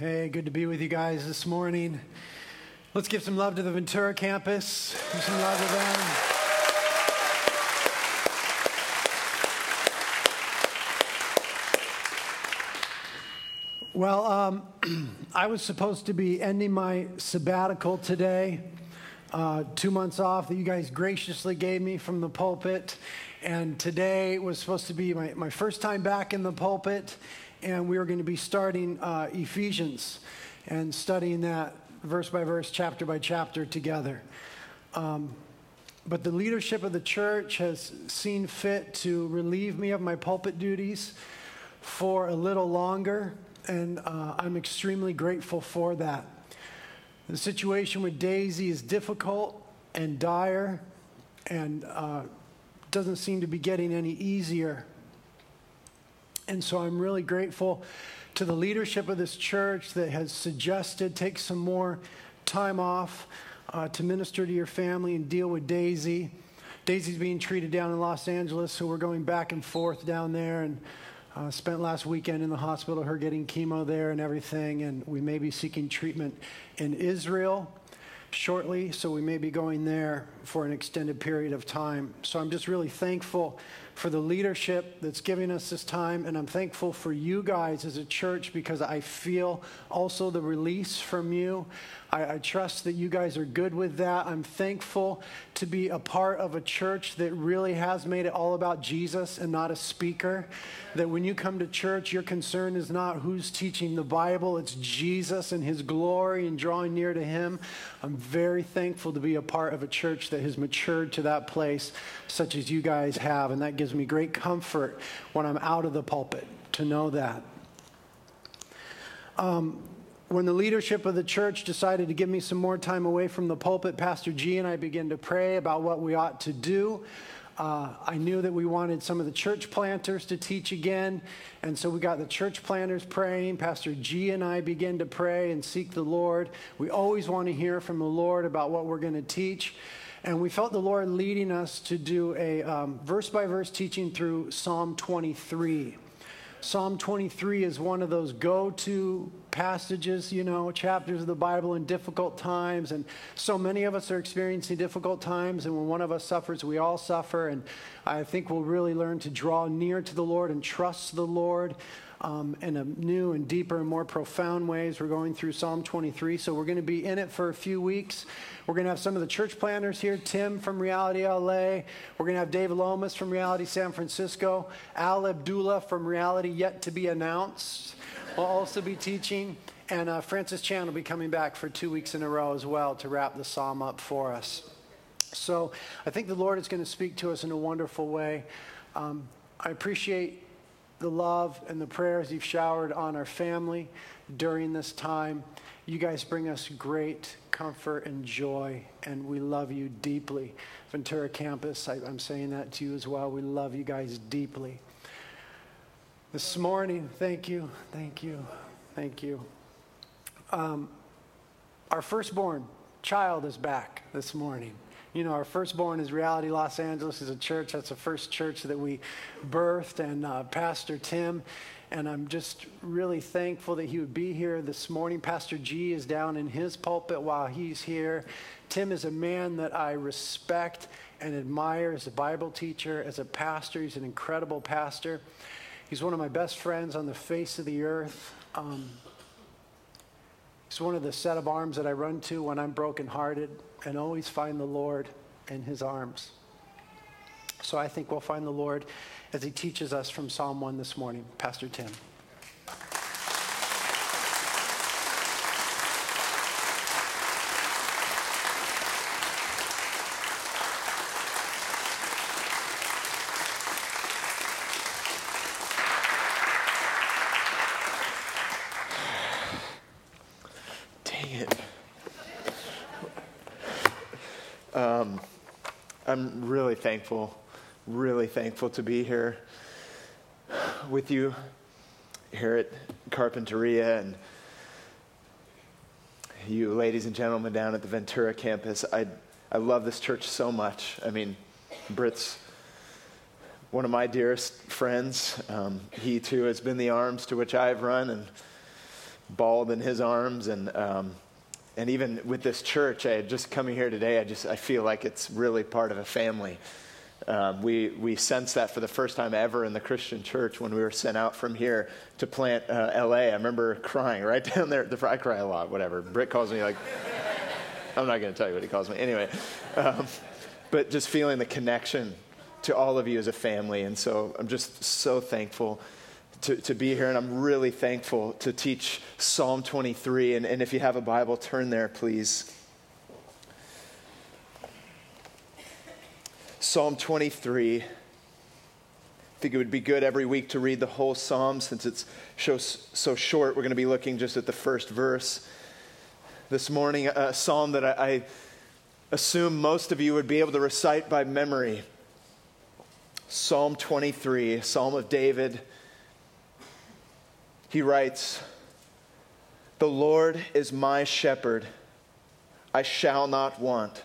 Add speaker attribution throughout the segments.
Speaker 1: Hey, good to be with you guys this morning. Let's give some love to the Ventura campus. Give some love to them. Well, um, I was supposed to be ending my sabbatical today, uh, two months off that you guys graciously gave me from the pulpit. And today was supposed to be my, my first time back in the pulpit, and we are going to be starting uh, Ephesians and studying that verse by verse, chapter by chapter together. Um, but the leadership of the church has seen fit to relieve me of my pulpit duties for a little longer, and uh, I'm extremely grateful for that. The situation with Daisy is difficult and dire, and uh, doesn't seem to be getting any easier. And so I'm really grateful to the leadership of this church that has suggested take some more time off uh, to minister to your family and deal with Daisy. Daisy's being treated down in Los Angeles, so we're going back and forth down there and uh, spent last weekend in the hospital, her getting chemo there and everything, and we may be seeking treatment in Israel shortly, so we may be going there for an extended period of time. So I'm just really thankful for the leadership that's giving us this time, and I'm thankful for you guys as a church because I feel also the release from you. I, I, trust that you guys are good with that. I'm thankful to be a part of a church that really has made it all about Jesus and not a speaker. That when you come to church, your concern is not who's teaching the Bible, it's Jesus and his glory and drawing near to him. I'm very thankful to be a part of a church that has matured to that place, such as you guys have. And that gives me great comfort when I'm out of the pulpit to know that. Um, when the leadership of the church decided to give me some more time away from the pulpit, Pastor G and I began to pray about what we ought to do. Uh, I knew that we wanted some of the church planters to teach again. And so we got the church planters praying. Pastor G and I began to pray and seek the Lord. We always want to hear from the Lord about what we're going to teach. And we felt the Lord leading us to do a verse by verse teaching through Psalm 23. Psalm 23 is one of those go to passages, you know, chapters of the Bible in difficult times. And so many of us are experiencing difficult times. And when one of us suffers, we all suffer. And I think we'll really learn to draw near to the Lord and trust the Lord um, in a new and deeper and more profound ways. We're going through Psalm 23, so we're going to be in it for a few weeks. We're going to have some of the church planners here Tim from Reality LA. We're going to have Dave Lomas from Reality San Francisco, Al Abdullah from Reality Yet to Be Announced will also be teaching. And uh, Francis Chan will be coming back for two weeks in a row as well to wrap the psalm up for us. So I think the Lord is going to speak to us in a wonderful way. Um, I appreciate the love and the prayers you've showered on our family during this time. You guys bring us great comfort and joy, and we love you deeply. Ventura campus, I, am saying that to you as well. We love you guys deeply. This morning, thank you, thank you, thank you. Um, our firstborn child is back this morning. You know, our firstborn is Reality Los Angeles is a church. That's the first church that we birthed, and uh, Pastor Tim. And I'm just really thankful that he would be here this morning. Pastor G is down in his pulpit while he's here. Tim is a man that I respect and admire as a Bible teacher, as a pastor. He's an incredible pastor. He's one of my best friends on the face of the earth. Um, he's one of the set of arms that I run to when I'm brokenhearted and always find the Lord in his arms. So I think we'll find the Lord as he teaches us from Psalm 1 this morning. Pastor Tim.
Speaker 2: I'm really thankful, really thankful to be here with you here at Carpinteria and you ladies and gentlemen down at the Ventura campus. I, I love this church so much. I mean, Britt's one of my dearest friends. Um, he too has been the arms to which I've run and bawled in his arms. And, um, and even with this church, I just coming here today, I just I feel like it's really part of a family. Um, we, we sensed that for the first time ever in the Christian church when we were sent out from here to plant uh, LA. I remember crying right down there. The, I cry a lot, whatever. Britt calls me like, I'm not going to tell you what he calls me. Anyway, um, but just feeling the connection to all of you as a family. And so I'm just so thankful to, to be here, and I'm really thankful to teach Psalm 23. And, and if you have a Bible, turn there, please. Psalm 23. I think it would be good every week to read the whole psalm since it's so short. We're going to be looking just at the first verse this morning, a psalm that I, assume most of you would be able to recite by memory. Psalm 23, Psalm of David. He writes, The Lord is my shepherd, I shall not want.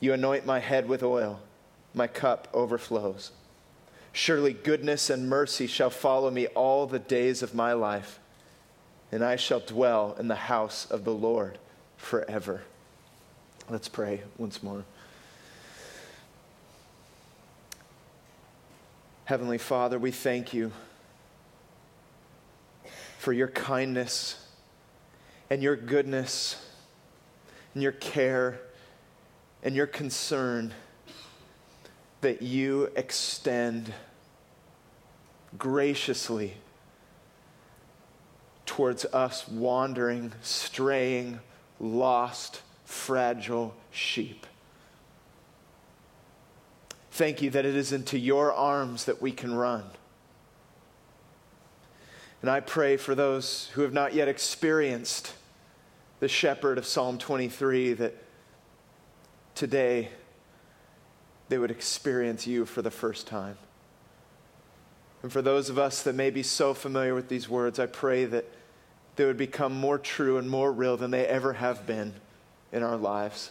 Speaker 2: You anoint my head with oil, my cup overflows. Surely goodness and mercy shall follow me all the days of my life, and I shall dwell in the house of the Lord forever. Let's pray once more. Heavenly Father, we thank you for your kindness and your goodness and your care and your concern that you extend graciously towards us wandering, straying, lost, fragile sheep. Thank you that it is into your arms that we can run. And I pray for those who have not yet experienced the shepherd of Psalm 23 that today they would experience you for the first time. And for those of us that may be so familiar with these words, I pray that they would become more true and more real than they ever have been in our lives.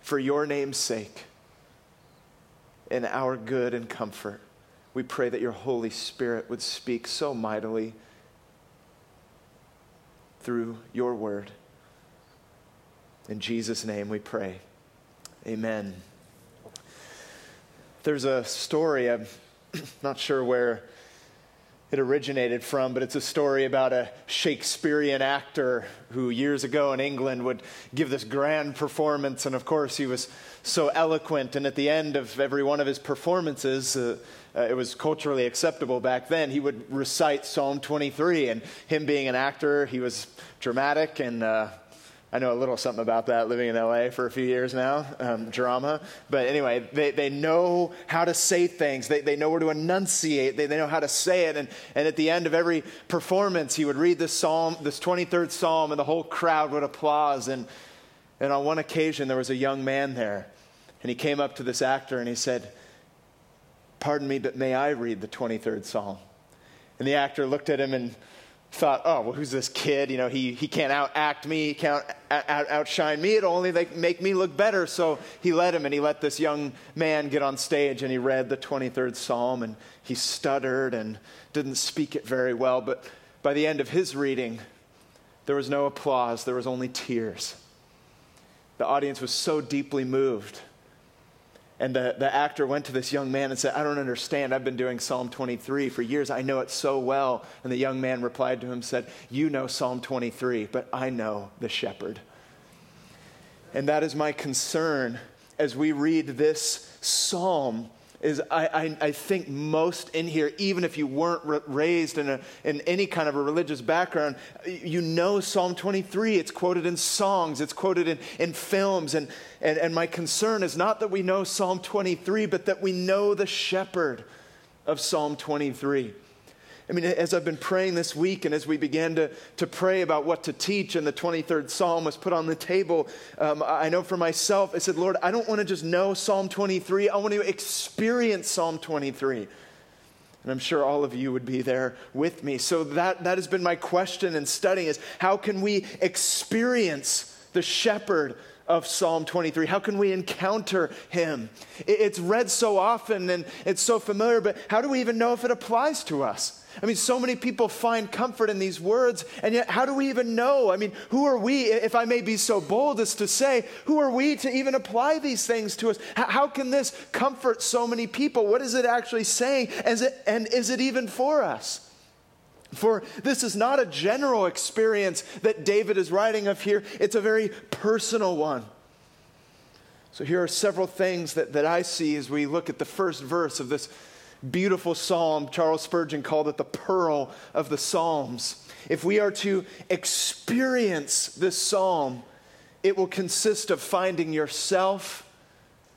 Speaker 2: For your name's sake in our good and comfort. We pray that your Holy Spirit would speak so mightily through your word. In Jesus' name we pray. Amen. There's a story, I'm not sure where it originated from, but it's a story about a Shakespearean actor who years ago in England would give this grand performance. And of course, he was so eloquent. And at the end of every one of his performances, uh, uh, it was culturally acceptable back then, he would recite Psalm 23. And him being an actor, he was dramatic and uh, I know a little something about that living in LA for a few years now, um, drama. But anyway, they, they know how to say things, they, they know where to enunciate, they, they know how to say it. And, and at the end of every performance, he would read this psalm, this 23rd psalm, and the whole crowd would applause. And, and on one occasion, there was a young man there, and he came up to this actor and he said, Pardon me, but may I read the 23rd psalm? And the actor looked at him and thought, oh, well, who's this kid? You know, he, he can't outact me, he can't out, outshine me. It'll only like, make me look better. So he let him, and he let this young man get on stage, and he read the 23rd Psalm, and he stuttered and didn't speak it very well. But by the end of his reading, there was no applause, there was only tears. The audience was so deeply moved and the, the actor went to this young man and said, I don't understand. I've been doing Psalm 23 for years. I know it so well. And the young man replied to him, said, You know Psalm 23, but I know the shepherd. And that is my concern as we read this psalm is I, I, I, think most in here, even if you weren't raised in, a, in any kind of a religious background, you know Psalm 23. It's quoted in songs, it's quoted in, in films. And, and, and my concern is not that we know Psalm 23, but that we know the shepherd of Psalm 23. I mean, as I've been praying this week and as we began to, to pray about what to teach, and the 23rd Psalm was put on the table, um, I know for myself, I said, Lord, I don't want to just know Psalm 23, I want to experience Psalm 23. And I'm sure all of you would be there with me. So that, that has been my question in studying is how can we experience the shepherd of Psalm 23? How can we encounter him? It's read so often and it's so familiar, but how do we even know if it applies to us? I mean, so many people find comfort in these words, and yet how do we even know? I mean, who are we, if I may be so bold as to say, who are we to even apply these things to us? How can this comfort so many people? What is it actually saying? It, and is it even for us? For this is not a general experience that David is writing of here, it's a very personal one. So here are several things that, that I see as we look at the first verse of this beautiful psalm. Charles Spurgeon called it the pearl of the Psalms. If we are to experience this psalm, it will consist of finding yourself,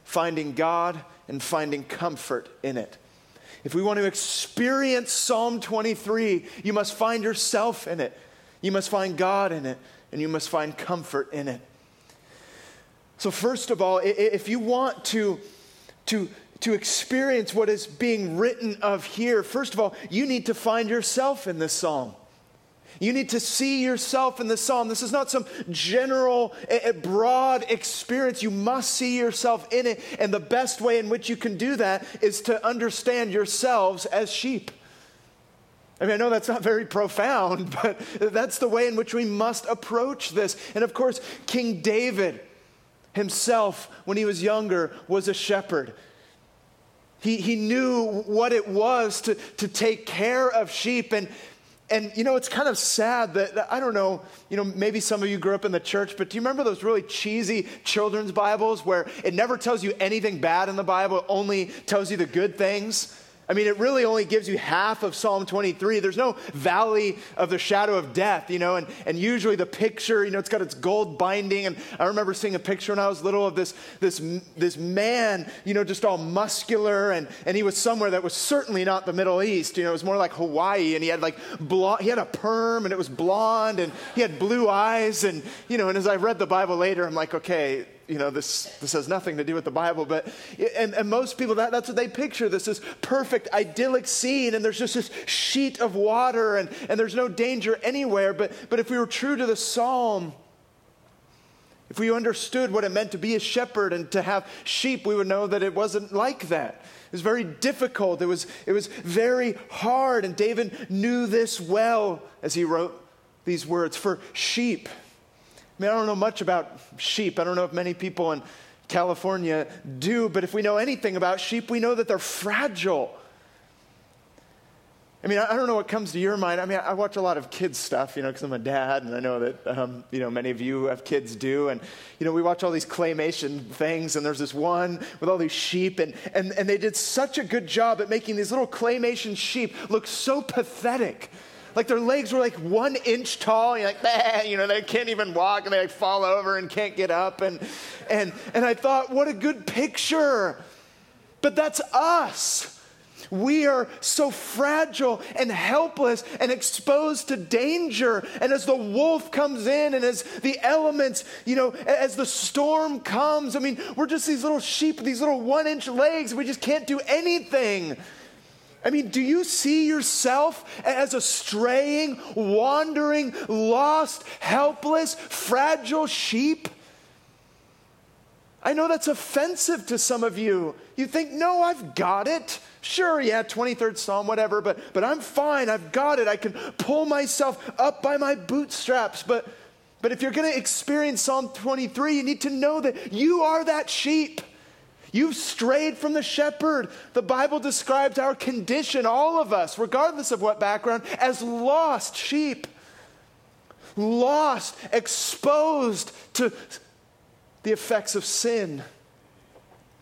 Speaker 2: finding God, and finding comfort in it. If we want to experience Psalm 23, you must find yourself in it. You must find God in it, and you must find comfort in it. So, first of all, if you want to, to to experience what is being written of here, first of all, you need to find yourself in this psalm. You need to see yourself in the psalm. This is not some general, broad experience. You must see yourself in it. And the best way in which you can do that is to understand yourselves as sheep. I mean, I know that's not very profound, but that's the way in which we must approach this. And of course, King David himself, when he was younger, was a shepherd. He, he knew what it was to, to take care of sheep. And, and, you know, it's kind of sad that, I don't know, you know, maybe some of you grew up in the church, but do you remember those really cheesy children's Bibles where it never tells you anything bad in the Bible, it only tells you the good things? I mean, it really only gives you half of Psalm 23. There's no valley of the shadow of death, you know, and, and usually the picture, you know, it's got its gold binding. And I remember seeing a picture when I was little of this, this, this man, you know, just all muscular, and, and he was somewhere that was certainly not the Middle East. You know, it was more like Hawaii, and he had like blonde, he had a perm, and it was blonde, and he had blue eyes. And, you know, and as I read the Bible later, I'm like, okay, you know, this, this has nothing to do with the Bible, but, and, and most people, that, that's what they picture this, this perfect, idyllic scene, and there's just this sheet of water, and, and there's no danger anywhere. But, but if we were true to the psalm, if we understood what it meant to be a shepherd and to have sheep, we would know that it wasn't like that. It was very difficult. It was, it was very hard. And David knew this well as he wrote these words for sheep. I mean, I don't know much about sheep. I don't know if many people in California do, but if we know anything about sheep, we know that they're fragile. I mean, I don't know what comes to your mind. I mean, I watch a lot of kids stuff, you know, because I'm a dad, and I know that, um, you know, many of you have kids do. And, you know, we watch all these claymation things, and there's this one with all these sheep, and, and, and they did such a good job at making these little claymation sheep look so pathetic. Like their legs were like one inch tall. And you're like, bah, you know, they can't even walk and they like fall over and can't get up. And, and, and I thought, what a good picture. But that's us. We are so fragile and helpless and exposed to danger. And as the wolf comes in and as the elements, you know, as the storm comes, I mean, we're just these little sheep, these little one inch legs. We just can't do anything. I mean, do you see yourself as a straying, wandering, lost, helpless, fragile sheep? I know that's offensive to some of you. You think, no, I've got it. Sure, yeah, 23rd Psalm, whatever, but, but I'm fine. I've got it. I can pull myself up by my bootstraps. But, but if you're going to experience Psalm 23, you need to know that you are that sheep. You've strayed from the shepherd. The Bible describes our condition, all of us, regardless of what background, as lost sheep. Lost, exposed to the effects of sin,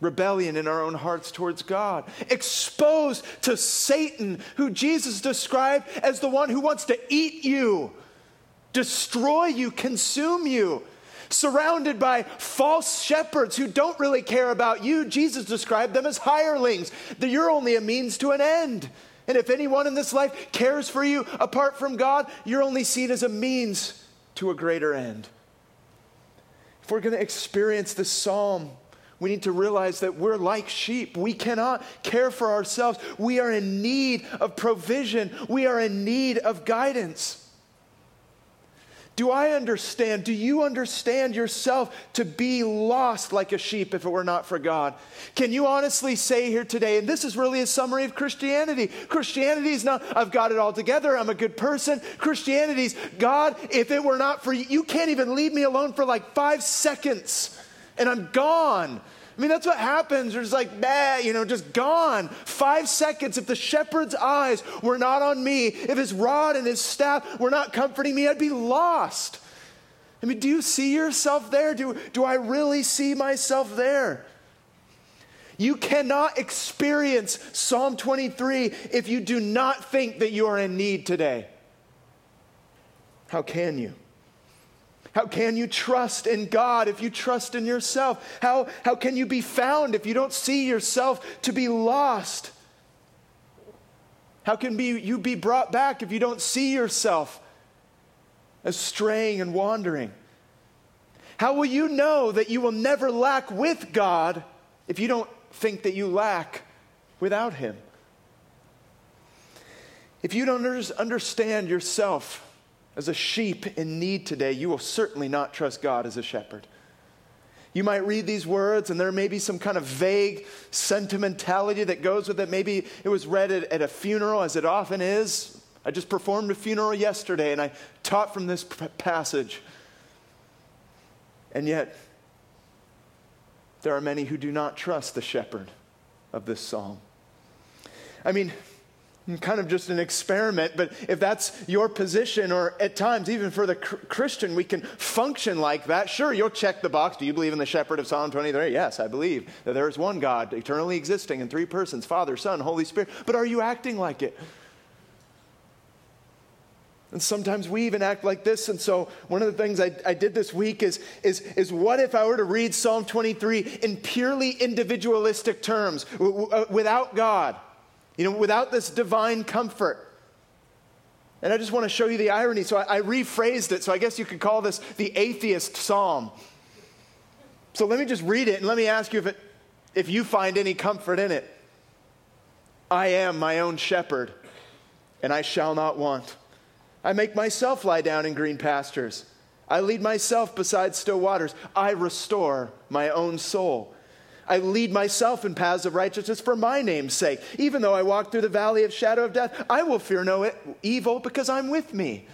Speaker 2: rebellion in our own hearts towards God, exposed to Satan, who Jesus described as the one who wants to eat you, destroy you, consume you surrounded by false shepherds who don't really care about you. Jesus described them as hirelings, that you're only a means to an end. And if anyone in this life cares for you apart from God, you're only seen as a means to a greater end. If we're going to experience this psalm, we need to realize that we're like sheep. We cannot care for ourselves. We are in need of provision, we are in need of guidance. Do I understand? Do you understand yourself to be lost like a sheep if it were not for God? Can you honestly say here today, and this is really a summary of Christianity? Christianity is not, I've got it all together, I'm a good person. Christianity is, God, if it were not for you, you can't even leave me alone for like five seconds and I'm gone. I mean, that's what happens. You're just like, bah, you know, just gone. Five seconds. If the shepherd's eyes were not on me, if his rod and his staff were not comforting me, I'd be lost. I mean, do you see yourself there? Do, do I really see myself there? You cannot experience Psalm 23 if you do not think that you are in need today. How can you? How can you trust in God if you trust in yourself? How, how can you be found if you don't see yourself to be lost? How can be, you be brought back if you don't see yourself as straying and wandering? How will you know that you will never lack with God if you don't think that you lack without Him? If you don't understand yourself, as a sheep in need today, you will certainly not trust God as a shepherd. You might read these words, and there may be some kind of vague sentimentality that goes with it. Maybe it was read at, at a funeral, as it often is. I just performed a funeral yesterday, and I taught from this p- passage. And yet, there are many who do not trust the shepherd of this psalm. I mean, kind of just an experiment, but if that's your position, or at times, even for the cr- Christian, we can function like that. Sure, you'll check the box. Do you believe in the shepherd of Psalm 23? Yes, I believe that there is one God, eternally existing in three persons Father, Son, Holy Spirit. But are you acting like it? And sometimes we even act like this. And so, one of the things I, I, did this week is, is, is what if I were to read Psalm 23 in purely individualistic terms, w- w- uh, without God? You know, without this divine comfort. And I just want to show you the irony. So I, I, rephrased it. So I guess you could call this the atheist psalm. So let me just read it and let me ask you if, it, if you find any comfort in it. I am my own shepherd, and I shall not want. I make myself lie down in green pastures. I lead myself beside still waters. I restore my own soul. I lead myself in paths of righteousness for my name's sake. Even though I walk through the valley of shadow of death, I will fear no evil because I'm with me.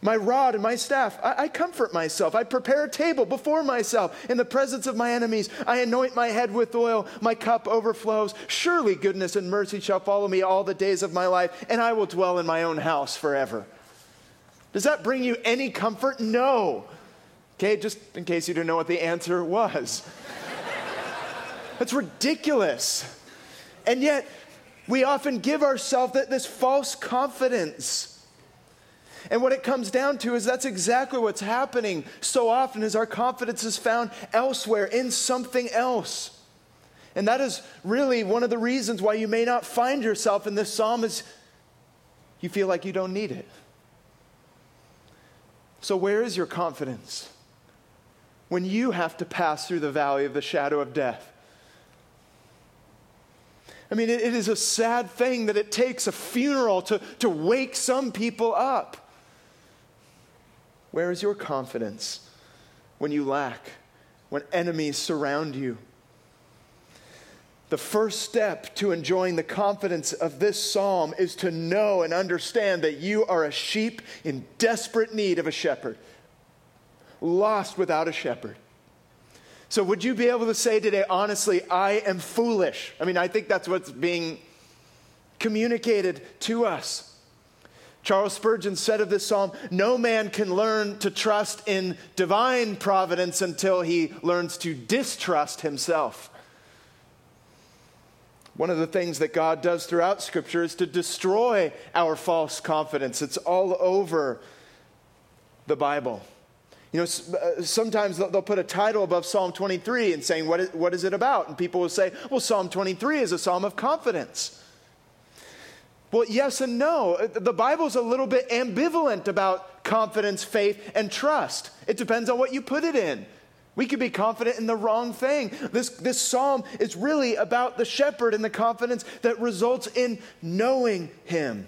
Speaker 2: My rod and my staff, I, I, comfort myself. I prepare a table before myself in the presence of my enemies. I anoint my head with oil. My cup overflows. Surely goodness and mercy shall follow me all the days of my life, and I will dwell in my own house forever. Does that bring you any comfort? No. Okay, just in case you didn't know what the answer was. That's ridiculous. And yet, we often give ourselves this false confidence. And what it comes down to is that's exactly what's happening so often is our confidence is found elsewhere in something else. And that is really one of the reasons why you may not find yourself in this psalm is you feel like you don't need it. So where is your confidence? When you have to pass through the valley of the shadow of death. I mean, it, it is a sad thing that it takes a funeral to, to wake some people up. Where is your confidence when you lack, when enemies surround you? The first step to enjoying the confidence of this psalm is to know and understand that you are a sheep in desperate need of a shepherd lost without a shepherd. So, would you be able to say today, honestly, I am foolish? I mean, I think that's what's being communicated to us. Charles Spurgeon said of this psalm No man can learn to trust in divine providence until he learns to distrust himself. One of the things that God does throughout Scripture is to destroy our false confidence. It's all over the Bible. You know, uh, sometimes they'll put a title above Psalm 23 and saying, what is, what is it about? And people will say, well, Psalm 23 is a psalm of confidence. Well, yes and no. The Bible's a little bit ambivalent about confidence, faith, and trust. It depends on what you put it in. We could be confident in the wrong thing. This, this psalm is really about the shepherd and the confidence that results in knowing him.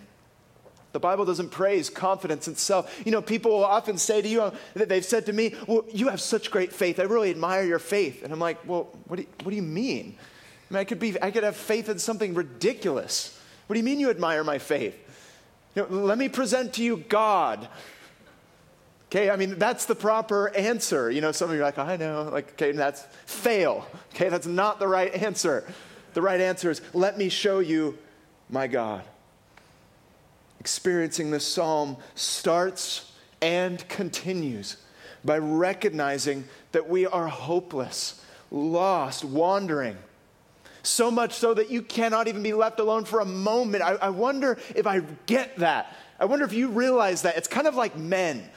Speaker 2: The Bible doesn't praise confidence itself. You know, people will often say to you, uh, that they've said to me, Well, you have such great faith. I really admire your faith. And I'm like, Well, what do you, what do you mean? I mean, I could, be, I could have faith in something ridiculous. What do you mean you admire my faith? You know, let me present to you God. Okay, I mean, that's the proper answer. You know, some of you are like, I know, like, okay, that's fail. Okay, that's not the right answer. The right answer is, let me show you my God experiencing this psalm starts and continues by recognizing that we are hopeless, lost, wandering. So much so that you cannot even be left alone for a moment. I, I, wonder if I get that. I wonder if you realize that. It's kind of like men.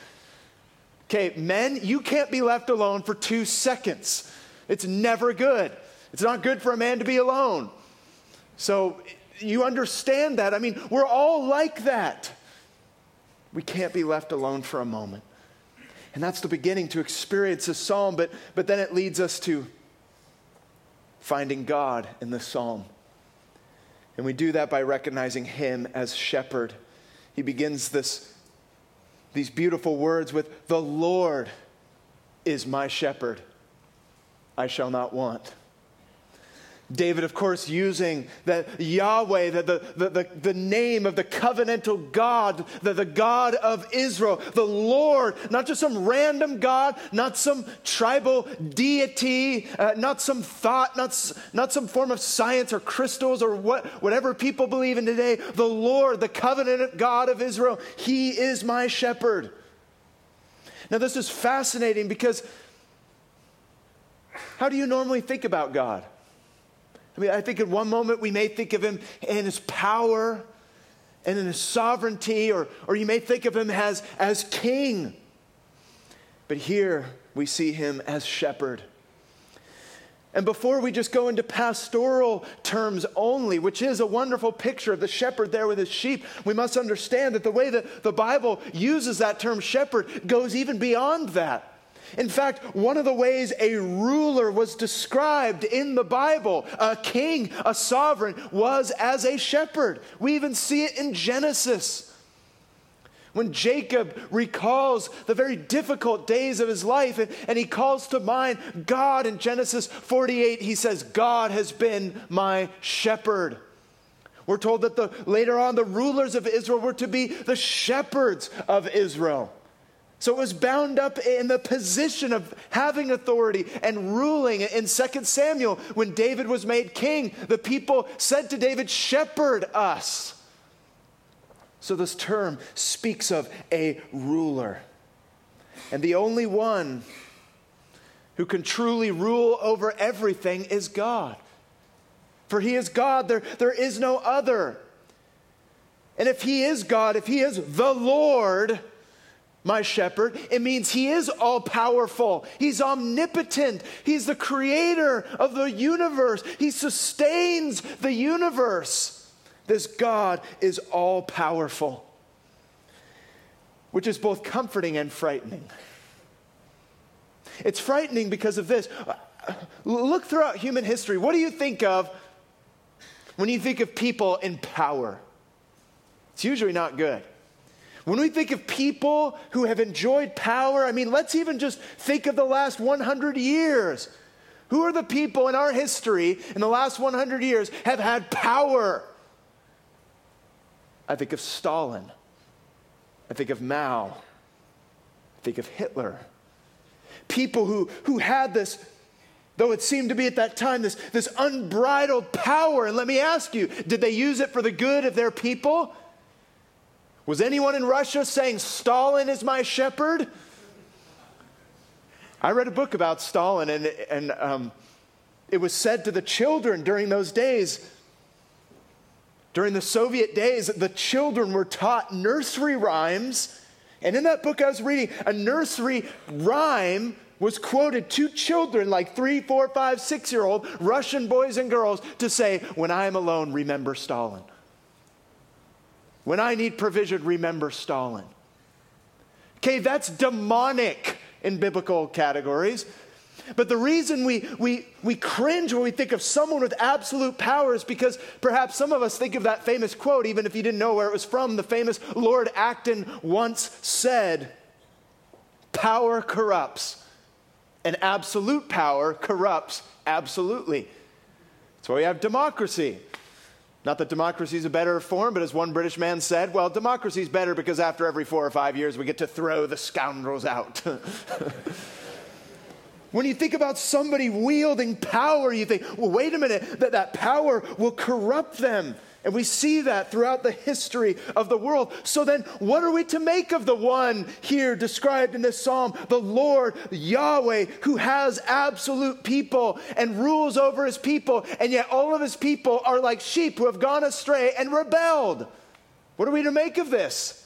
Speaker 2: Okay, men, you can't be left alone for two seconds. It's never good. It's not good for a man to be alone. So you understand that. I mean, we're all like that. We can't be left alone for a moment. And that's the beginning to experience a psalm, but, but then it leads us to finding God in the psalm. And we do that by recognizing Him as shepherd. He begins this, these beautiful words with, The Lord is my shepherd, I shall not want. David, of course, using the Yahweh, the, the, the, the, name of the covenantal God, the, the God of Israel, the Lord, not just some random God, not some tribal deity, uh, not some thought, not, not some form of science or crystals or what, whatever people believe in today. The Lord, the covenant God of Israel, He is my shepherd. Now, this is fascinating because how do you normally think about God? I mean, I think in one moment we may think of him in his power and in his sovereignty, or, or you may think of him as, as king. But here we see him as shepherd. And before we just go into pastoral terms only, which is a wonderful picture of the shepherd there with his sheep, we must understand that the way that the Bible uses that term shepherd goes even beyond that. In fact, one of the ways a ruler was described in the Bible, a king, a sovereign, was as a shepherd. We even see it in Genesis. When Jacob recalls the very difficult days of his life and, and, he calls to mind God in Genesis 48, he says, God has been my shepherd. We're told that the, later on the rulers of Israel were to be the shepherds of Israel. So it was bound up in the position of having authority and ruling. In 2 Samuel, when David was made king, the people said to David, Shepherd us. So this term speaks of a ruler. And the only one who can truly rule over everything is God. For he is God, there, there is no other. And if he is God, if he is the Lord, my shepherd. It means he is all powerful. He's omnipotent. He's the creator of the universe. He sustains the universe. This God is all powerful, which is both comforting and frightening. It's frightening because of this. Look throughout human history. What do you think of when you think of people in power? It's usually not good. When we think of people who have enjoyed power, I mean, let's even just think of the last 100 years. Who are the people in our history in the last 100 years have had power? I think of Stalin. I think of Mao. I think of Hitler. People who, who had this, though it seemed to be at that time, this, this unbridled power. And let me ask you, did they use it for the good of their people? Was anyone in Russia saying, Stalin is my shepherd? I read a book about Stalin, and, and um, it was said to the children during those days, during the Soviet days, the children were taught nursery rhymes. And in that book I was reading, a nursery rhyme was quoted to children, like three, four, five, six year old Russian boys and girls, to say, When I am alone, remember Stalin. When I need provision, remember Stalin. Okay, that's demonic in biblical categories. But the reason we, we, we cringe when we think of someone with absolute power is because perhaps some of us think of that famous quote, even if you didn't know where it was from. The famous Lord Acton once said, Power corrupts, and absolute power corrupts absolutely. That's why we have democracy. Not that democracy is a better form, but as one British man said, well, democracy is better because after every four or five years we get to throw the scoundrels out. when you think about somebody wielding power, you think, well, wait a minute, that, that power will corrupt them. And we see that throughout the history of the world. So then, what are we to make of the one here described in this psalm, the Lord Yahweh, who has absolute people and rules over his people, and yet all of his people are like sheep who have gone astray and rebelled? What are we to make of this?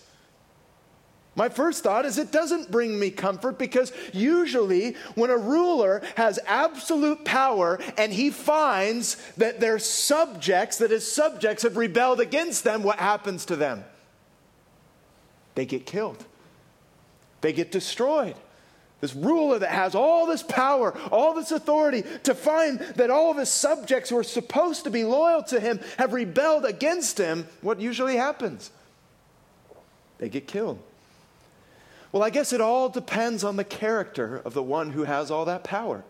Speaker 2: My first thought is it doesn't bring me comfort because usually when a ruler has absolute power and he finds that their subjects, that his subjects have rebelled against them, what happens to them? They get killed, they get destroyed. This ruler that has all this power, all this authority, to find that all of his subjects who are supposed to be loyal to him have rebelled against him, what usually happens? They get killed. Well, I guess it all depends on the character of the one who has all that power.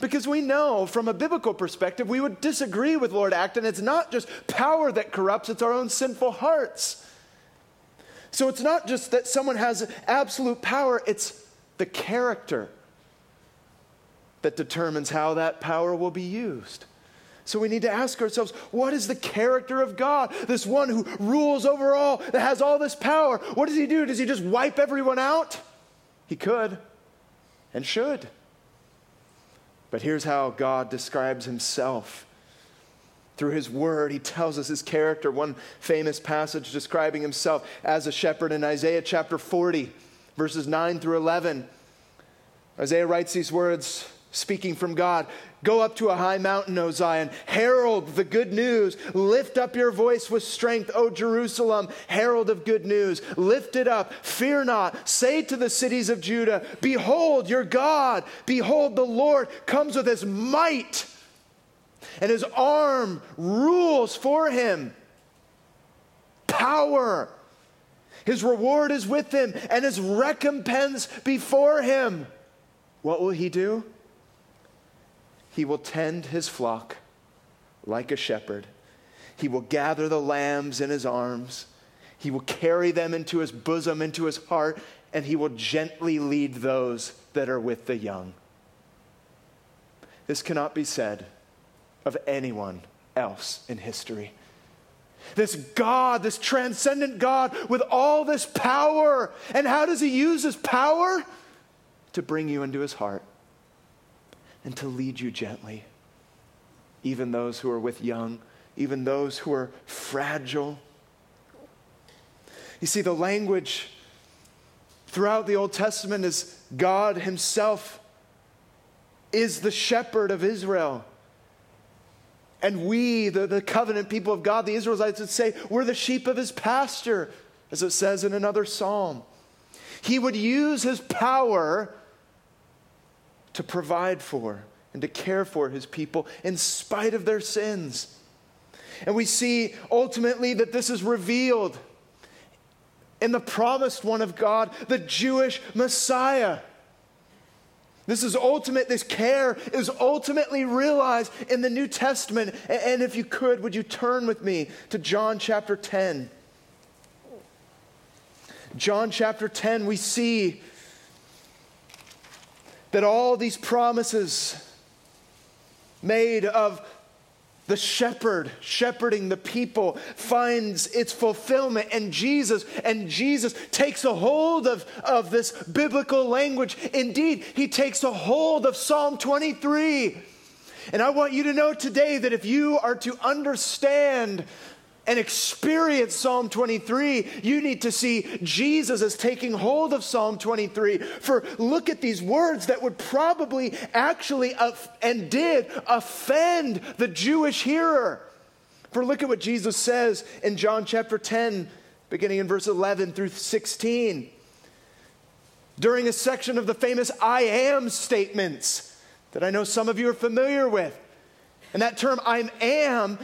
Speaker 2: Because we know from a biblical perspective, we would disagree with Lord Acton. It's not just power that corrupts, it's our own sinful hearts. So it's not just that someone has absolute power, it's the character that determines how that power will be used. So we need to ask ourselves what is the character of God? This one who rules over all, that has all this power. What does he do? Does he just wipe everyone out? He could and should. But here's how God describes himself. Through his word, he tells us his character. One famous passage describing himself as a shepherd in Isaiah chapter 40, verses 9 through 11. Isaiah writes these words speaking from God. Go up to a high mountain, O Zion. Herald the good news. Lift up your voice with strength, O Jerusalem. Herald of good news. Lift it up. Fear not. Say to the cities of Judah, Behold your God. Behold the Lord comes with his might, and his arm rules for him. Power. His reward is with him, and his recompense before him. What will he do? He will tend his flock like a shepherd. He will gather the lambs in his arms. He will carry them into his bosom, into his heart, and he will gently lead those that are with the young. This cannot be said of anyone else in history. This God, this transcendent God with all this power. And how does he use his power? To bring you into his heart and to lead you gently. Even those who are with young, even those who are fragile. You see, the language throughout the Old Testament is God Himself is the shepherd of Israel. And we, the, the covenant people of God, the Israelites, would say, we're the sheep of His pasture, as it says in another psalm. He would use His power to provide for and to care for his people in spite of their sins. And we see ultimately that this is revealed in the promised one of God, the Jewish Messiah. This is ultimate, this care is ultimately realized in the New Testament. And if you could, would you turn with me to John chapter 10? John chapter 10, we see that all these promises made of the shepherd shepherding the people finds its fulfillment. And jesus and jesus takes a hold of, of this biblical language. Indeed he takes a hold of psalm 23 and i want you to know today that if you are to understand and experience Psalm 23, you need to see Jesus as taking hold of Psalm 23. For look at these words that would probably actually and did offend the Jewish hearer. For look at what Jesus says in John chapter 10, beginning in verse 11 through 16. During a section of the famous I am statements that I know some of you are familiar with. And that term I am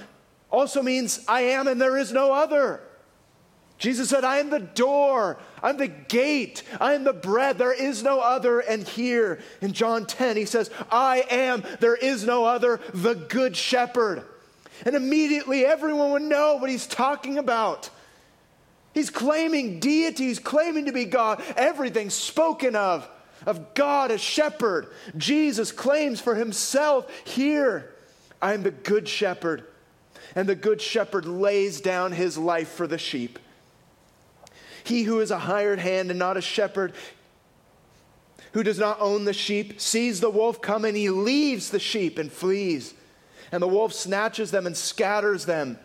Speaker 2: also means I am and there is no other. Jesus said, I am the door, I'm the gate, I am the bread, there is no other. And here in John 10, he says, I am, there is no other, the good shepherd. And immediately everyone would know what he's talking about. He's claiming deity, he's claiming to be God. Everything spoken of, of God as shepherd. Jesus claims for himself here I am the good shepherd. And the good shepherd lays down his life for the sheep. He who is a hired hand and not a shepherd, who does not own the sheep, sees the wolf come and he leaves the sheep and flees and the wolf snatches them and scatters them.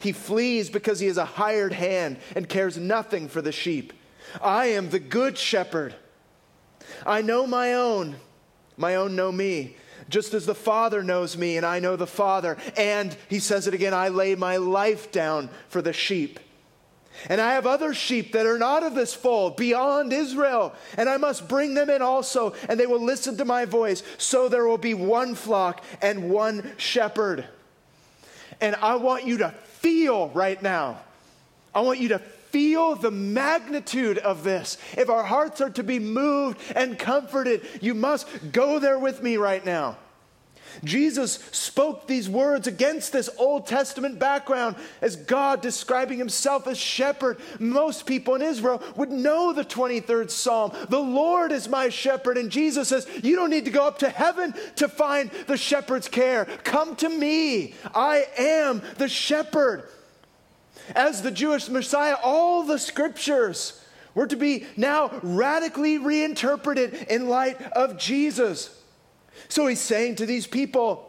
Speaker 2: He flees because he is a hired hand and cares nothing for the sheep. I am the good shepherd. I know my own, my own know me, just as the Father knows me and I know the Father. And he says it again I lay my life down for the sheep. And I have other sheep that are not of this fold, beyond Israel, and I must bring them in also, and they will listen to my voice. So there will be one flock and one shepherd. And I want you to feel right now, I want you to feel the magnitude of this. If our hearts are to be moved and comforted, you must go there with me right now. Jesus spoke these words against this Old Testament background as God describing himself as shepherd. Most people in Israel would know the 23rd Psalm. The Lord is my shepherd. And Jesus says, You don't need to go up to heaven to find the shepherd's care. Come to me. I am the shepherd. As the Jewish Messiah, all the scriptures were to be now radically reinterpreted in light of Jesus. So he's saying to these people,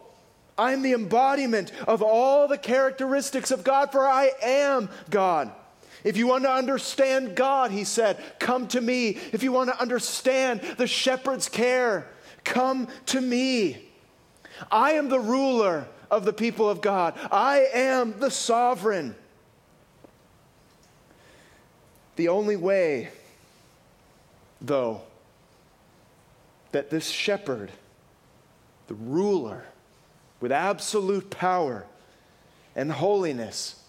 Speaker 2: I'm the embodiment of all the characteristics of God, for I am God. If you want to understand God, he said, come to me. If you want to understand the shepherd's care, come to me. I am the ruler of the people of God, I am the sovereign. The only way, though, that this shepherd the ruler with absolute power and holiness,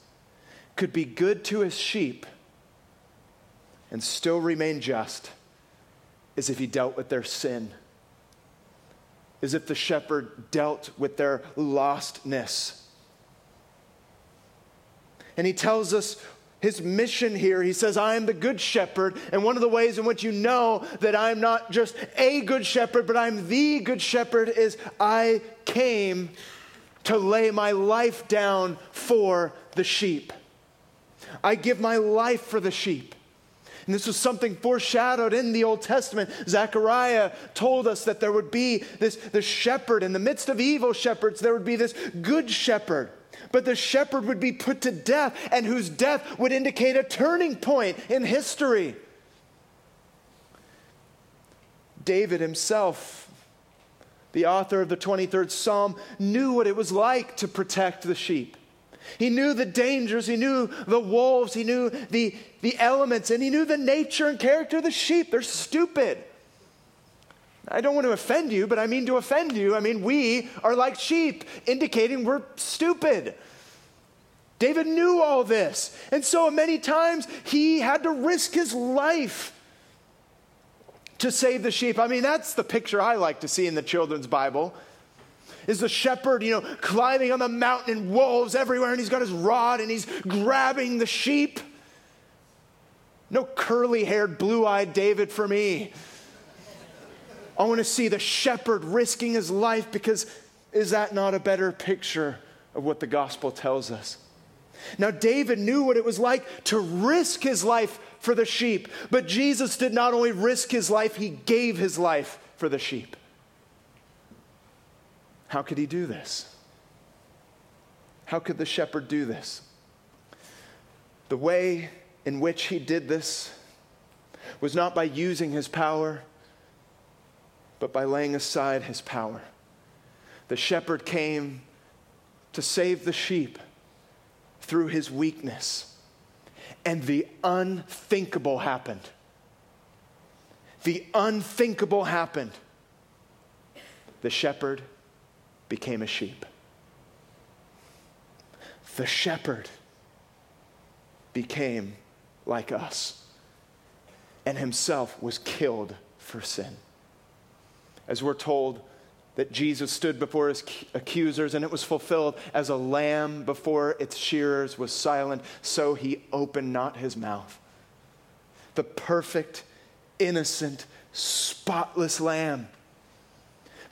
Speaker 2: could be good to his sheep and still remain just is if he dealt with their sin, as if the shepherd dealt with their lostness. And he tells us his mission here. He says, I am the good shepherd. And one of the ways in which you know that I'm not just a good shepherd, but I'm the good shepherd is I came to lay my life down for the sheep. I give my life for the sheep. And this was something foreshadowed in the Old Testament. Zechariah told us that there would be this, this shepherd in the midst of evil shepherds, there would be this good shepherd but the shepherd would be put to death, and whose death would indicate a turning point in history. David himself, the author of the 23rd Psalm, knew what it was like to protect the sheep. He knew the dangers, he knew the wolves, he knew the, the elements, and he knew the nature and character of the sheep. They're stupid. I don't want to offend you, but I mean to offend you. I mean, we are like sheep, indicating we're stupid. David knew all this. And so many times he had to risk his life to save the sheep. I mean, that's the picture I like to see in the children's Bible. Is the shepherd, you know, climbing on the mountain and wolves everywhere, and he's got his rod and he's grabbing the sheep. No curly haired, blue eyed David for me. I want to see the shepherd risking his life because is that not a better picture of what the gospel tells us? Now, David knew what it was like to risk his life for the sheep, but Jesus did not only risk his life, he gave his life for the sheep. How could he do this? How could the shepherd do this? The way in which he did this was not by using his power but by laying aside his power. The shepherd came to save the sheep, through his weakness. And the unthinkable happened. The unthinkable happened. The shepherd became a sheep. The shepherd became like us and himself was killed for sin. As we're told that Jesus stood before his accusers and it was fulfilled as a lamb before its shearers was silent, so he opened not his mouth. The perfect, innocent, spotless lamb.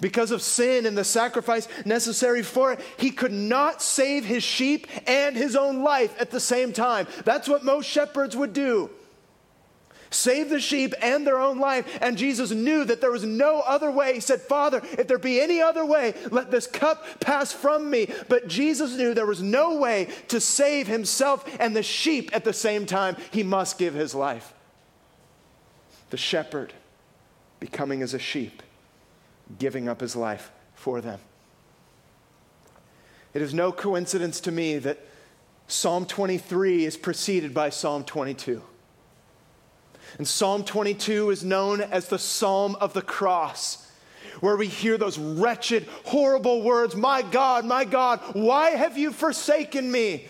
Speaker 2: Because of sin and the sacrifice necessary for it, he could not save his sheep and his own life at the same time. That's what most shepherds would do save the sheep and their own life. And Jesus knew that there was no other way. He said, Father, if there be any other way, let this cup pass from me. But Jesus knew there was no way to save himself and the sheep at the same time. He must give his life. The shepherd becoming as a sheep, giving up his life for them. It is no coincidence to me that Psalm 23 is preceded by Psalm 22. And Psalm 22 is known as the Psalm of the Cross, where we hear those wretched, horrible words My God, my God, why have you forsaken me?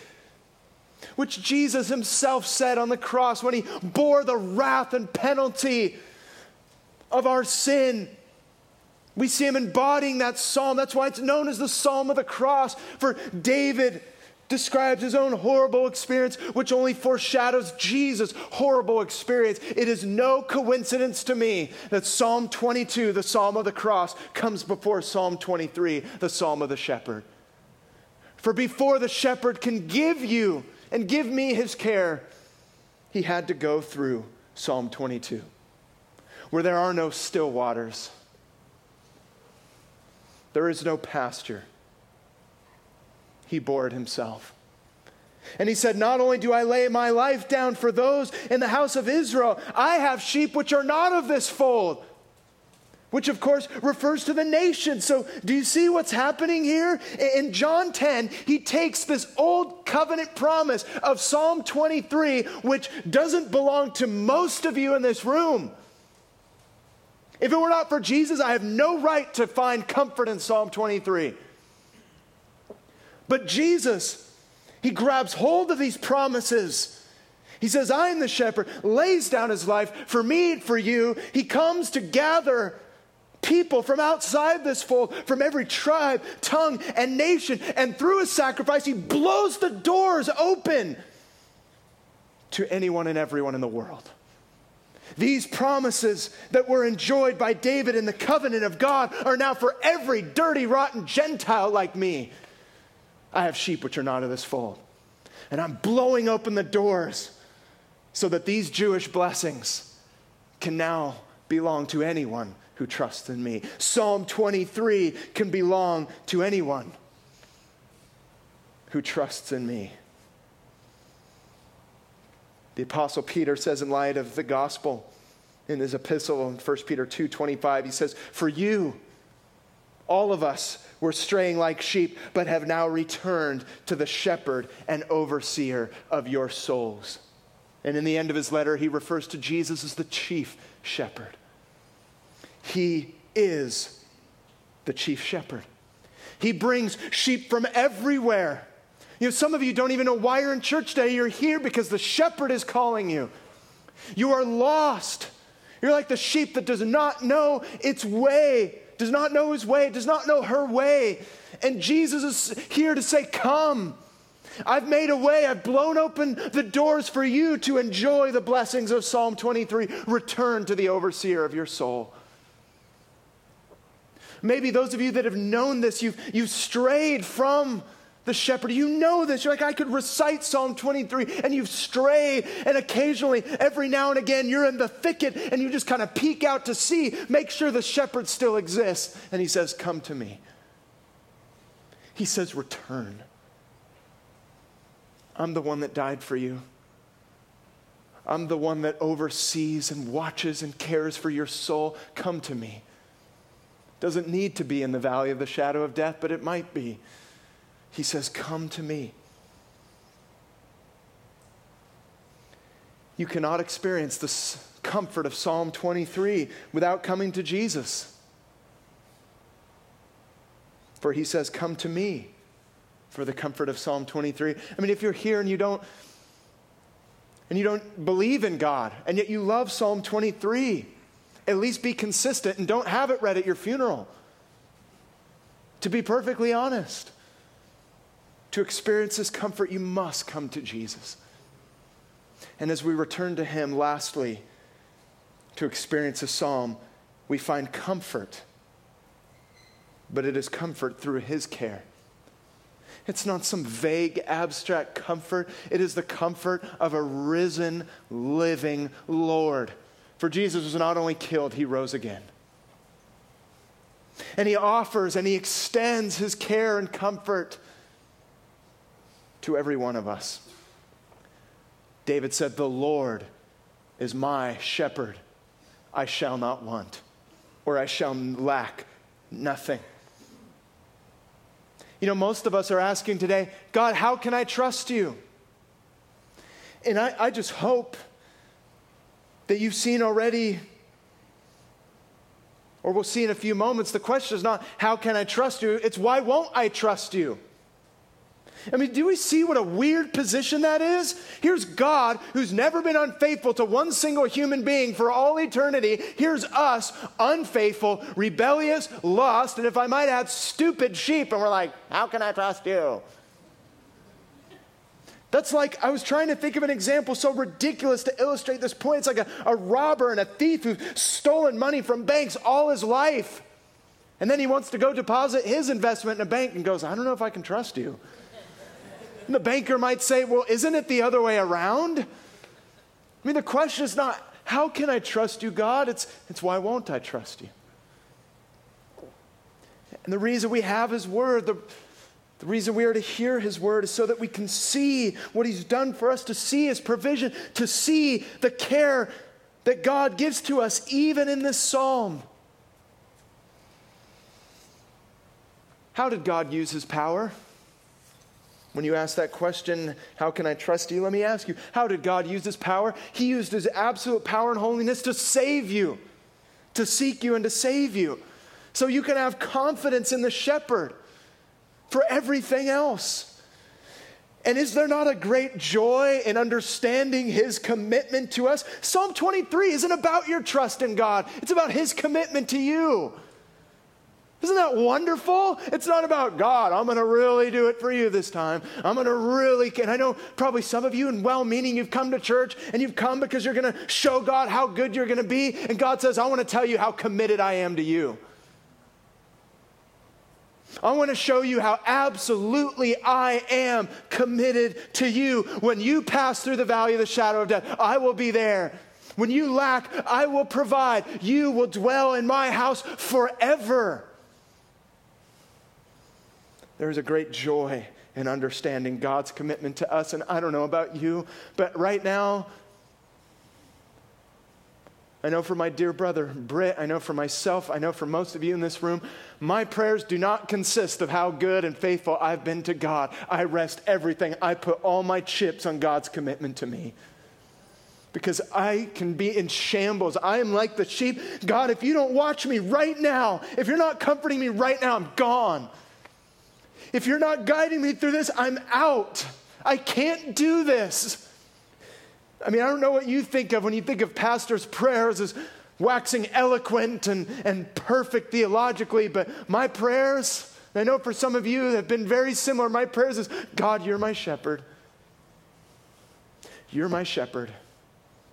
Speaker 2: Which Jesus himself said on the cross when he bore the wrath and penalty of our sin. We see him embodying that psalm. That's why it's known as the Psalm of the Cross. For David describes his own horrible experience, which only foreshadows Jesus' horrible experience. It is no coincidence to me that Psalm 22, the Psalm of the Cross, comes before Psalm 23, the Psalm of the Shepherd. For before the shepherd can give you and give me his care, he had to go through Psalm 22, where there are no still waters, there is no pasture he bore it himself. And he said, Not only do I lay my life down for those in the house of Israel, I have sheep which are not of this fold. Which, of course, refers to the nation. So, do you see what's happening here? In John 10, he takes this old covenant promise of Psalm 23, which doesn't belong to most of you in this room. If it were not for Jesus, I have no right to find comfort in Psalm 23. But Jesus, he grabs hold of these promises. He says, I am the shepherd, lays down his life for me, for you. He comes to gather people from outside this fold, from every tribe, tongue, and nation. And through his sacrifice, he blows the doors open to anyone and everyone in the world. These promises that were enjoyed by David in the covenant of God are now for every dirty, rotten Gentile like me. I have sheep which are not of this fold. And I'm blowing open the doors so that these Jewish blessings can now belong to anyone who trusts in me. Psalm 23 can belong to anyone who trusts in me. The apostle Peter says in light of the gospel in his epistle in 1 Peter 2:25 he says, "For you all of us were straying like sheep, but have now returned to the shepherd and overseer of your souls. And in the end of his letter, he refers to Jesus as the chief shepherd. He is the chief shepherd. He brings sheep from everywhere. You know, some of you don't even know why you're in church today. You're here because the shepherd is calling you. You are lost. You're like the sheep that does not know its way does not know his way, does not know her way. And Jesus is here to say, Come. I've made a way. I've blown open the doors for you to enjoy the blessings of Psalm 23. Return to the overseer of your soul. Maybe those of you that have known this, you've, you've strayed from the shepherd. You know this. You're like, I could recite Psalm 23, and you've strayed, and occasionally, every now and again, you're in the thicket and you just kind of peek out to see, make sure the shepherd still exists. And he says, Come to me. He says, Return. I'm the one that died for you. I'm the one that oversees and watches and cares for your soul. Come to me. Doesn't need to be in the valley of the shadow of death, but it might be. He says, Come to me. you cannot experience the comfort of Psalm 23 without coming to Jesus. For he says, Come to me for the comfort of Psalm 23. I mean, if you're here and you don't and you don't believe in God, and yet you love Psalm 23, at least be consistent and don't have it read at your funeral. To be perfectly honest, to experience this comfort, you must come to Jesus. And as we return to Him, lastly, to experience a psalm, we find comfort, but it is comfort through His care. It's not some vague, abstract comfort. It is the comfort of a risen, living Lord. For Jesus was not only killed, he rose again. And he offers and he extends his care and comfort to every one of us. David said, The Lord is my shepherd. I shall not want, or I shall lack nothing. You know, most of us are asking today, God, how can I trust you? And I, I just hope that you've seen already, or we'll see in a few moments, the question is not, how can I trust you? It's, why won't I trust you? I mean, do we see what a weird position that is? Here's God who's never been unfaithful to one single human being for all eternity. Here's us, unfaithful, rebellious, lost, and if I might add, stupid sheep. And we're like, how can I trust you? That's like, I was trying to think of an example so ridiculous to illustrate this point. It's like a, a robber and a thief who's stolen money from banks all his life. And then he wants to go deposit his investment in a bank and goes, I don't know if I can trust you. And the banker might say, Well, isn't it the other way around? I mean, the question is not, How can I trust you, God? It's, it's why won't I trust you? And the reason we have His Word, the, the reason we are to hear His Word is so that we can see what He's done for us, to see His provision, to see the care that God gives to us, even in this psalm. How did God use His power? When you ask that question, how can I trust you? Let me ask you, how did God use his power? He used his absolute power and holiness to save you, to seek you and to save you. So you can have confidence in the shepherd for everything else. And is there not a great joy in understanding his commitment to us? Psalm 23 isn't about your trust in God, it's about his commitment to you. Isn't that wonderful? It's not about God. I'm going to really do it for you this time. I'm going to really, and I know probably some of you in well meaning, you've come to church and you've come because you're going to show God how good you're going to be. And God says, I want to tell you how committed I am to you. I want to show you how absolutely I am committed to you. When you pass through the valley of the shadow of death, I will be there. When you lack, I will provide. You will dwell in my house forever. There is a great joy in understanding God's commitment to us. And I don't know about you, but right now, I know for my dear brother, Britt, I know for myself, I know for most of you in this room, my prayers do not consist of how good and faithful I've been to God. I rest everything. I put all my chips on God's commitment to me. Because I can be in shambles. I am like the sheep. God, if you don't watch me right now, if you're not comforting me right now, I'm gone. If you're not guiding me through this, I'm out. I can't do this. I mean, I don't know what you think of when you think of pastors' prayers as waxing eloquent and, and perfect theologically, but my prayers, I know for some of you have been very similar. My prayers is God, you're my shepherd. You're my shepherd.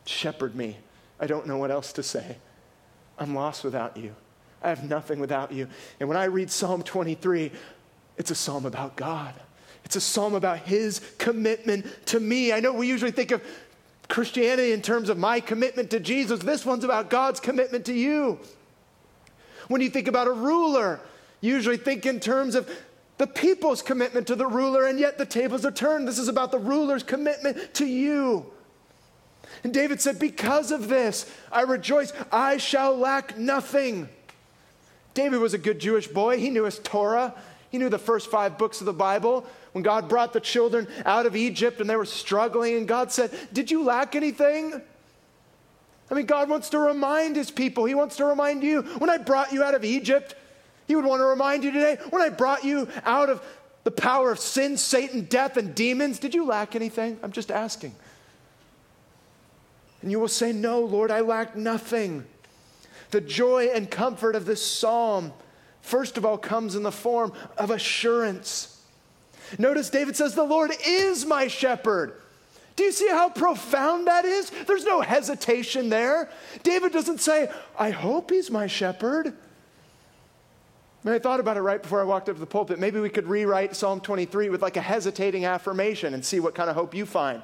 Speaker 2: Shepherd me. I don't know what else to say. I'm lost without you. I have nothing without you. And when I read Psalm 23, it's a psalm about God. It's a psalm about his commitment to me. I know we usually think of Christianity in terms of my commitment to Jesus. This one's about God's commitment to you. When you think about a ruler, you usually think in terms of the people's commitment to the ruler, and yet the tables are turned. This is about the ruler's commitment to you. And David said, Because of this, I rejoice. I shall lack nothing. David was a good Jewish boy. He knew his Torah, he knew the first five books of the Bible. when God brought the children out of Egypt and they were struggling, and God said, Did you lack anything? I mean, God wants to remind his people. He wants to remind you. When I brought you out of Egypt, he would want to remind you today. When I brought you out of the power of sin, Satan, death, and demons, did you lack anything? I'm just asking. And you will say, No, Lord, I lack nothing. The joy and comfort of this psalm, first of all, comes in the form of assurance. Notice David says, The Lord is my shepherd. Do you see how profound that is? There's no hesitation there. David doesn't say, I hope he's my shepherd. I, mean, I thought about it right before I walked up to the pulpit. Maybe we could rewrite Psalm 23 with like a hesitating affirmation and see what kind of hope you find.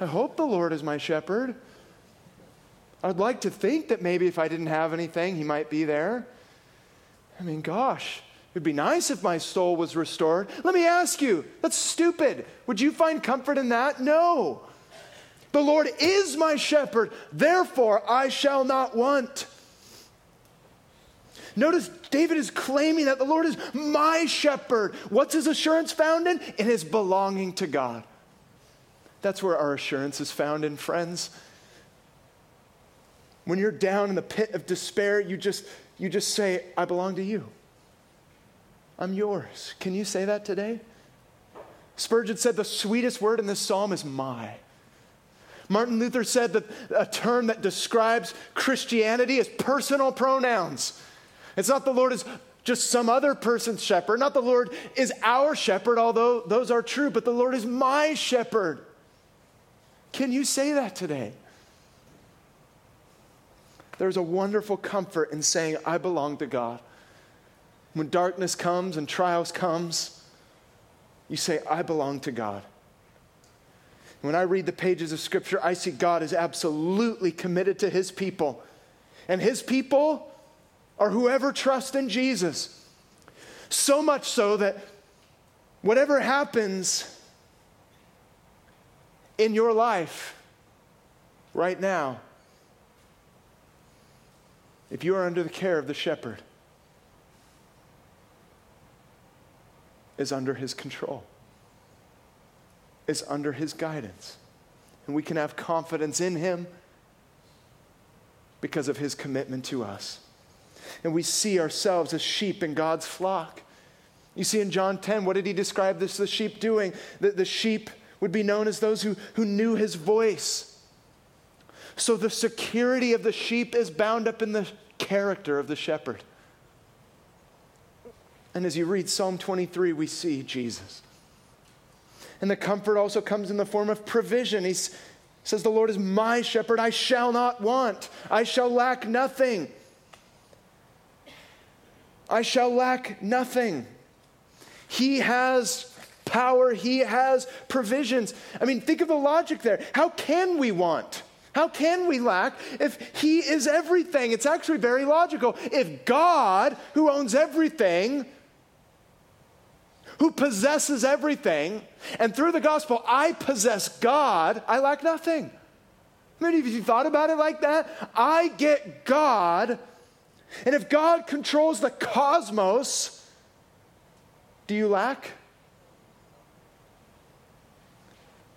Speaker 2: I hope the Lord is my shepherd. I'd like to think that maybe if I didn't have anything, he might be there. I mean, gosh, It'd be nice if my soul was restored. Let me ask you, that's stupid. Would you find comfort in that? No. The Lord is my shepherd, therefore I shall not want. Notice David is claiming that the Lord is my shepherd. What's his assurance found in? In his belonging to God. That's where our assurance is found in, friends. When you're down in the pit of despair, you just, you just say, I belong to you. I'm yours. Can you say that today? Spurgeon said the sweetest word in this psalm is my. Martin Luther said that a term that describes Christianity is personal pronouns. It's not the Lord is just some other person's shepherd, not the Lord is our shepherd, although those are true, but the Lord is my shepherd. Can you say that today? There's a wonderful comfort in saying, I belong to God. When darkness comes and trials comes, you say, I belong to God. When I read the pages of Scripture, I see God is absolutely committed to His people. And His people are whoever trusts in Jesus. So much so that whatever happens in your life right now, if you are under the care of the shepherd, is under his control, is under his guidance. And we can have confidence in him because of his commitment to us. And we see ourselves as sheep in God's flock. You see in John 10, what did he describe this the sheep doing? That the sheep would be known as those who, who knew his voice. So the security of the sheep is bound up in the character of the shepherd. And as you read Psalm 23, we see Jesus. And the comfort also comes in the form of provision. He says, The Lord is my shepherd, I shall not want, I shall lack nothing. I shall lack nothing. He has power, He has provisions. I mean, think of the logic there. How can we want? How can we lack if He is everything? It's actually very logical. If God, who owns everything, who possesses everything, and through the gospel, I possess God, I lack nothing. Many of you thought about it like that? I get God, and if God controls the cosmos, do you lack?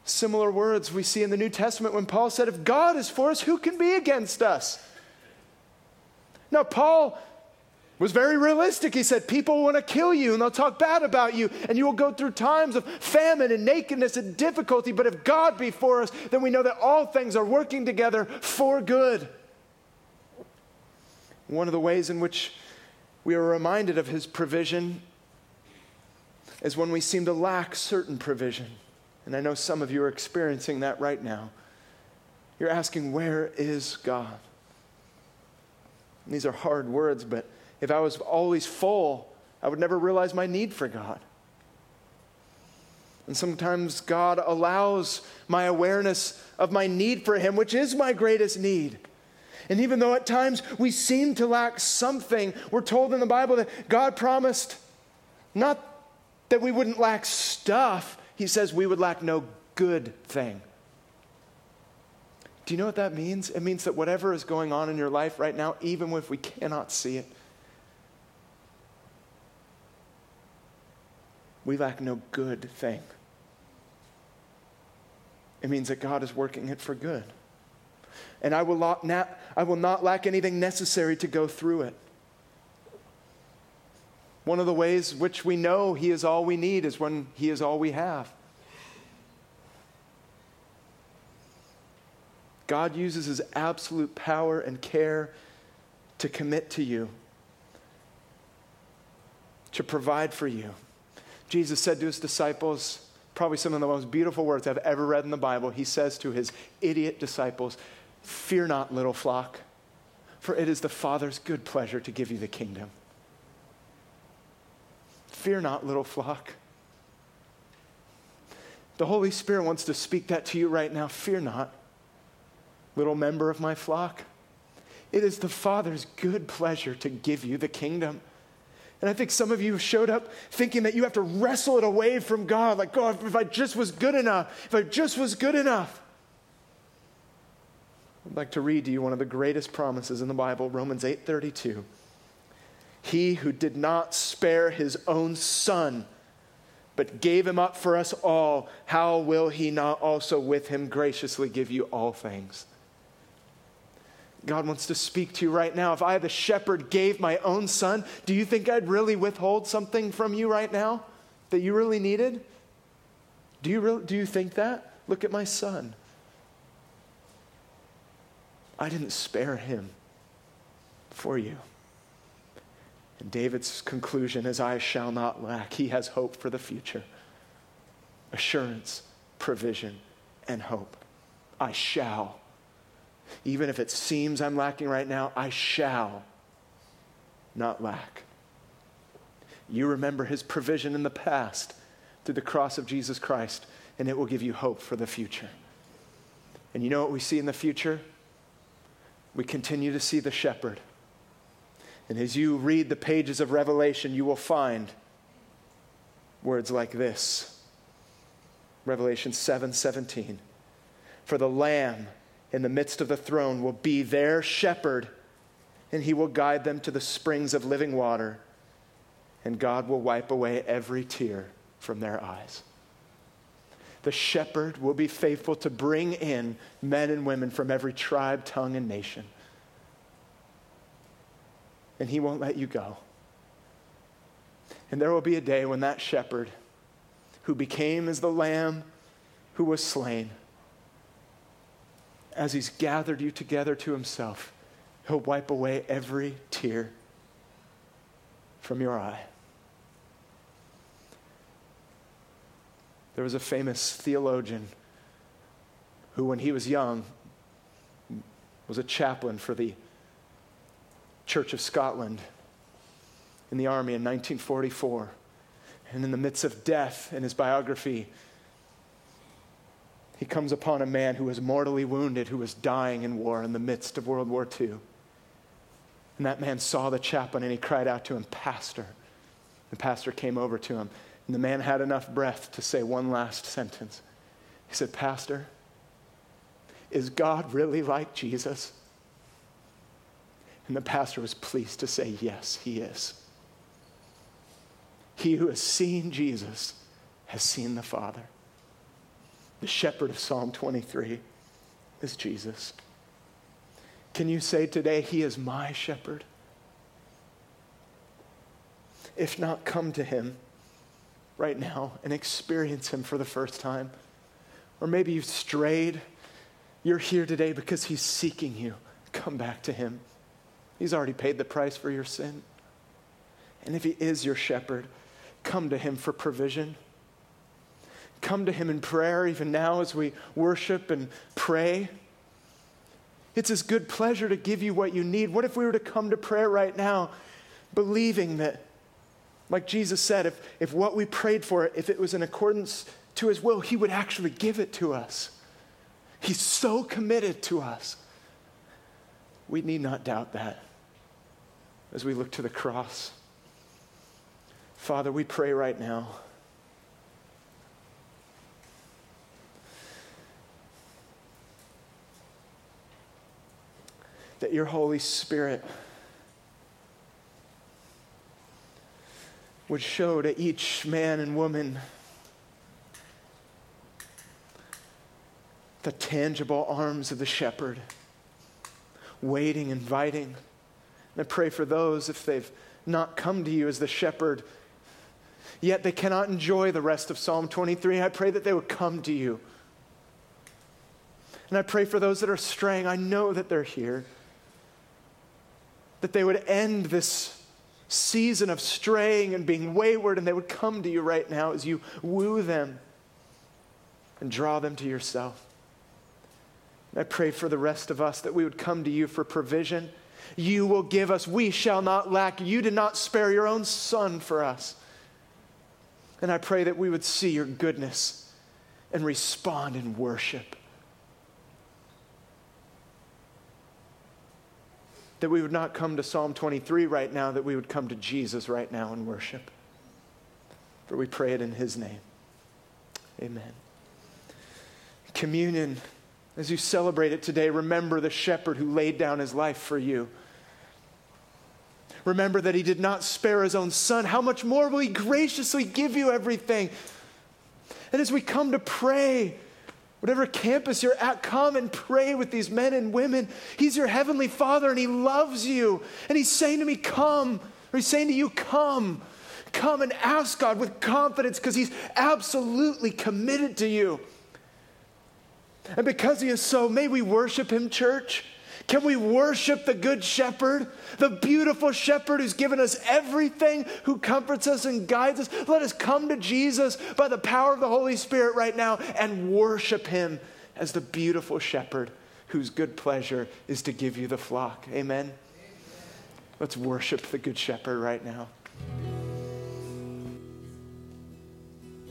Speaker 2: Similar words we see in the New Testament when Paul said, If God is for us, who can be against us? Now, Paul was very realistic. He said, People want to kill you and they'll talk bad about you, and you will go through times of famine and nakedness and difficulty. But if God be for us, then we know that all things are working together for good. One of the ways in which we are reminded of his provision is when we seem to lack certain provision. And I know some of you are experiencing that right now. You're asking, Where is God? And these are hard words, but if I was always full, I would never realize my need for God. And sometimes God allows my awareness of my need for Him, which is my greatest need. And even though at times we seem to lack something, we're told in the Bible that God promised not that we wouldn't lack stuff, He says we would lack no good thing. Do you know what that means? It means that whatever is going on in your life right now, even if we cannot see it, we lack no good thing. It means that God is working it for good. And I will not, I will not lack anything necessary to go through it. One of the ways which we know He is all we need is when He is all we have. God uses His absolute power and care to commit to you, to provide for you. Jesus said to His disciples, probably some of the most beautiful words I've ever read in the Bible. He says to His idiot disciples, Fear not, little flock, for it is the Father's good pleasure to give you the kingdom. Fear not, little flock. The Holy Spirit wants to speak that to you right now. Fear not, little member of my flock. It is the Father's good pleasure to give you the kingdom. And I think some of you showed up thinking that you have to wrestle it away from God. Like, God, if I just was good enough, if I just was good enough. I'd like to read to you one of the greatest promises in the Bible, Romans 8:32. He who did not spare his own son, but gave him up for us all, how will he not also with him graciously give you all things? God wants to speak to you right now. If I, the shepherd, gave my own son, do you think I'd really withhold something from you right now that you really needed? Do you, really, do you think that? Look at my son. I didn't spare him for you. And David's conclusion is I shall not lack. He has hope for the future assurance, provision, and hope. I shall. Even if it seems I'm lacking right now, I shall not lack. You remember his provision in the past through the cross of Jesus Christ, and it will give you hope for the future. And you know what we see in the future? We continue to see the shepherd and as you read the pages of Revelation, you will find words like this Revelation 7 17. For the Lamb in the midst of the throne will be their shepherd, and he will guide them to the springs of living water, and God will wipe away every tear from their eyes. The shepherd will be faithful to bring in men and women from every tribe, tongue, and nation and he won't let you go. And there will be a day when that shepherd, who became as the lamb who was slain, as he's gathered you together to himself, he'll wipe away every tear from your eye. There was a famous theologian who, when he was young, was a chaplain for the Church of Scotland in the army in 1944. And in the midst of death, in his biography, he comes upon a man who was mortally wounded, who was dying in war in the midst of World War II. And that man saw the chaplain and he cried out to him, Pastor. The pastor came over to him, and the man had enough breath to say one last sentence. He said, Pastor, is God really like Jesus? And the pastor was pleased to say, Yes, he is. He who has seen Jesus has seen the Father. The shepherd of Psalm 23 is Jesus. Can you say today, He is my shepherd? If not, come to Him right now and experience Him for the first time. Or maybe you've strayed. You're here today because He's seeking you. Come back to Him. He's already paid the price for your sin. And if He is your shepherd, come to Him for provision. Come to Him in prayer, even now as we worship and pray. It's His good pleasure to give you what you need. What if we were to come to prayer right now, believing that, like Jesus said, if, if what we prayed for, if it was in accordance to His will, He would actually give it to us? He's so committed to us. We need not doubt that as we look to the cross. Father, we pray right now. That your Holy Spirit would show to each man and woman the tangible arms of the shepherd, waiting, inviting. And I pray for those if they've not come to you as the shepherd, yet they cannot enjoy the rest of Psalm 23. I pray that they would come to you. And I pray for those that are straying. I know that they're here. That they would end this season of straying and being wayward, and they would come to you right now as you woo them and draw them to yourself. I pray for the rest of us that we would come to you for provision. You will give us, we shall not lack. You did not spare your own son for us. And I pray that we would see your goodness and respond in worship. That we would not come to Psalm 23 right now, that we would come to Jesus right now and worship. For we pray it in his name. Amen. Communion. As you celebrate it today, remember the shepherd who laid down his life for you. Remember that he did not spare his own son. How much more will he graciously give you everything? And as we come to pray, whatever campus you're at, come and pray with these men and women. He's your heavenly father and he loves you. And he's saying to me, Come. Or he's saying to you, Come. Come and ask God with confidence because he's absolutely committed to you. And because he is so, may we worship him, church. Can we worship the Good Shepherd, the beautiful Shepherd who's given us everything, who comforts us and guides us? Let us come to Jesus by the power of the Holy Spirit right now and worship him as the beautiful Shepherd whose good pleasure is to give you the flock. Amen? Let's worship the Good Shepherd right now.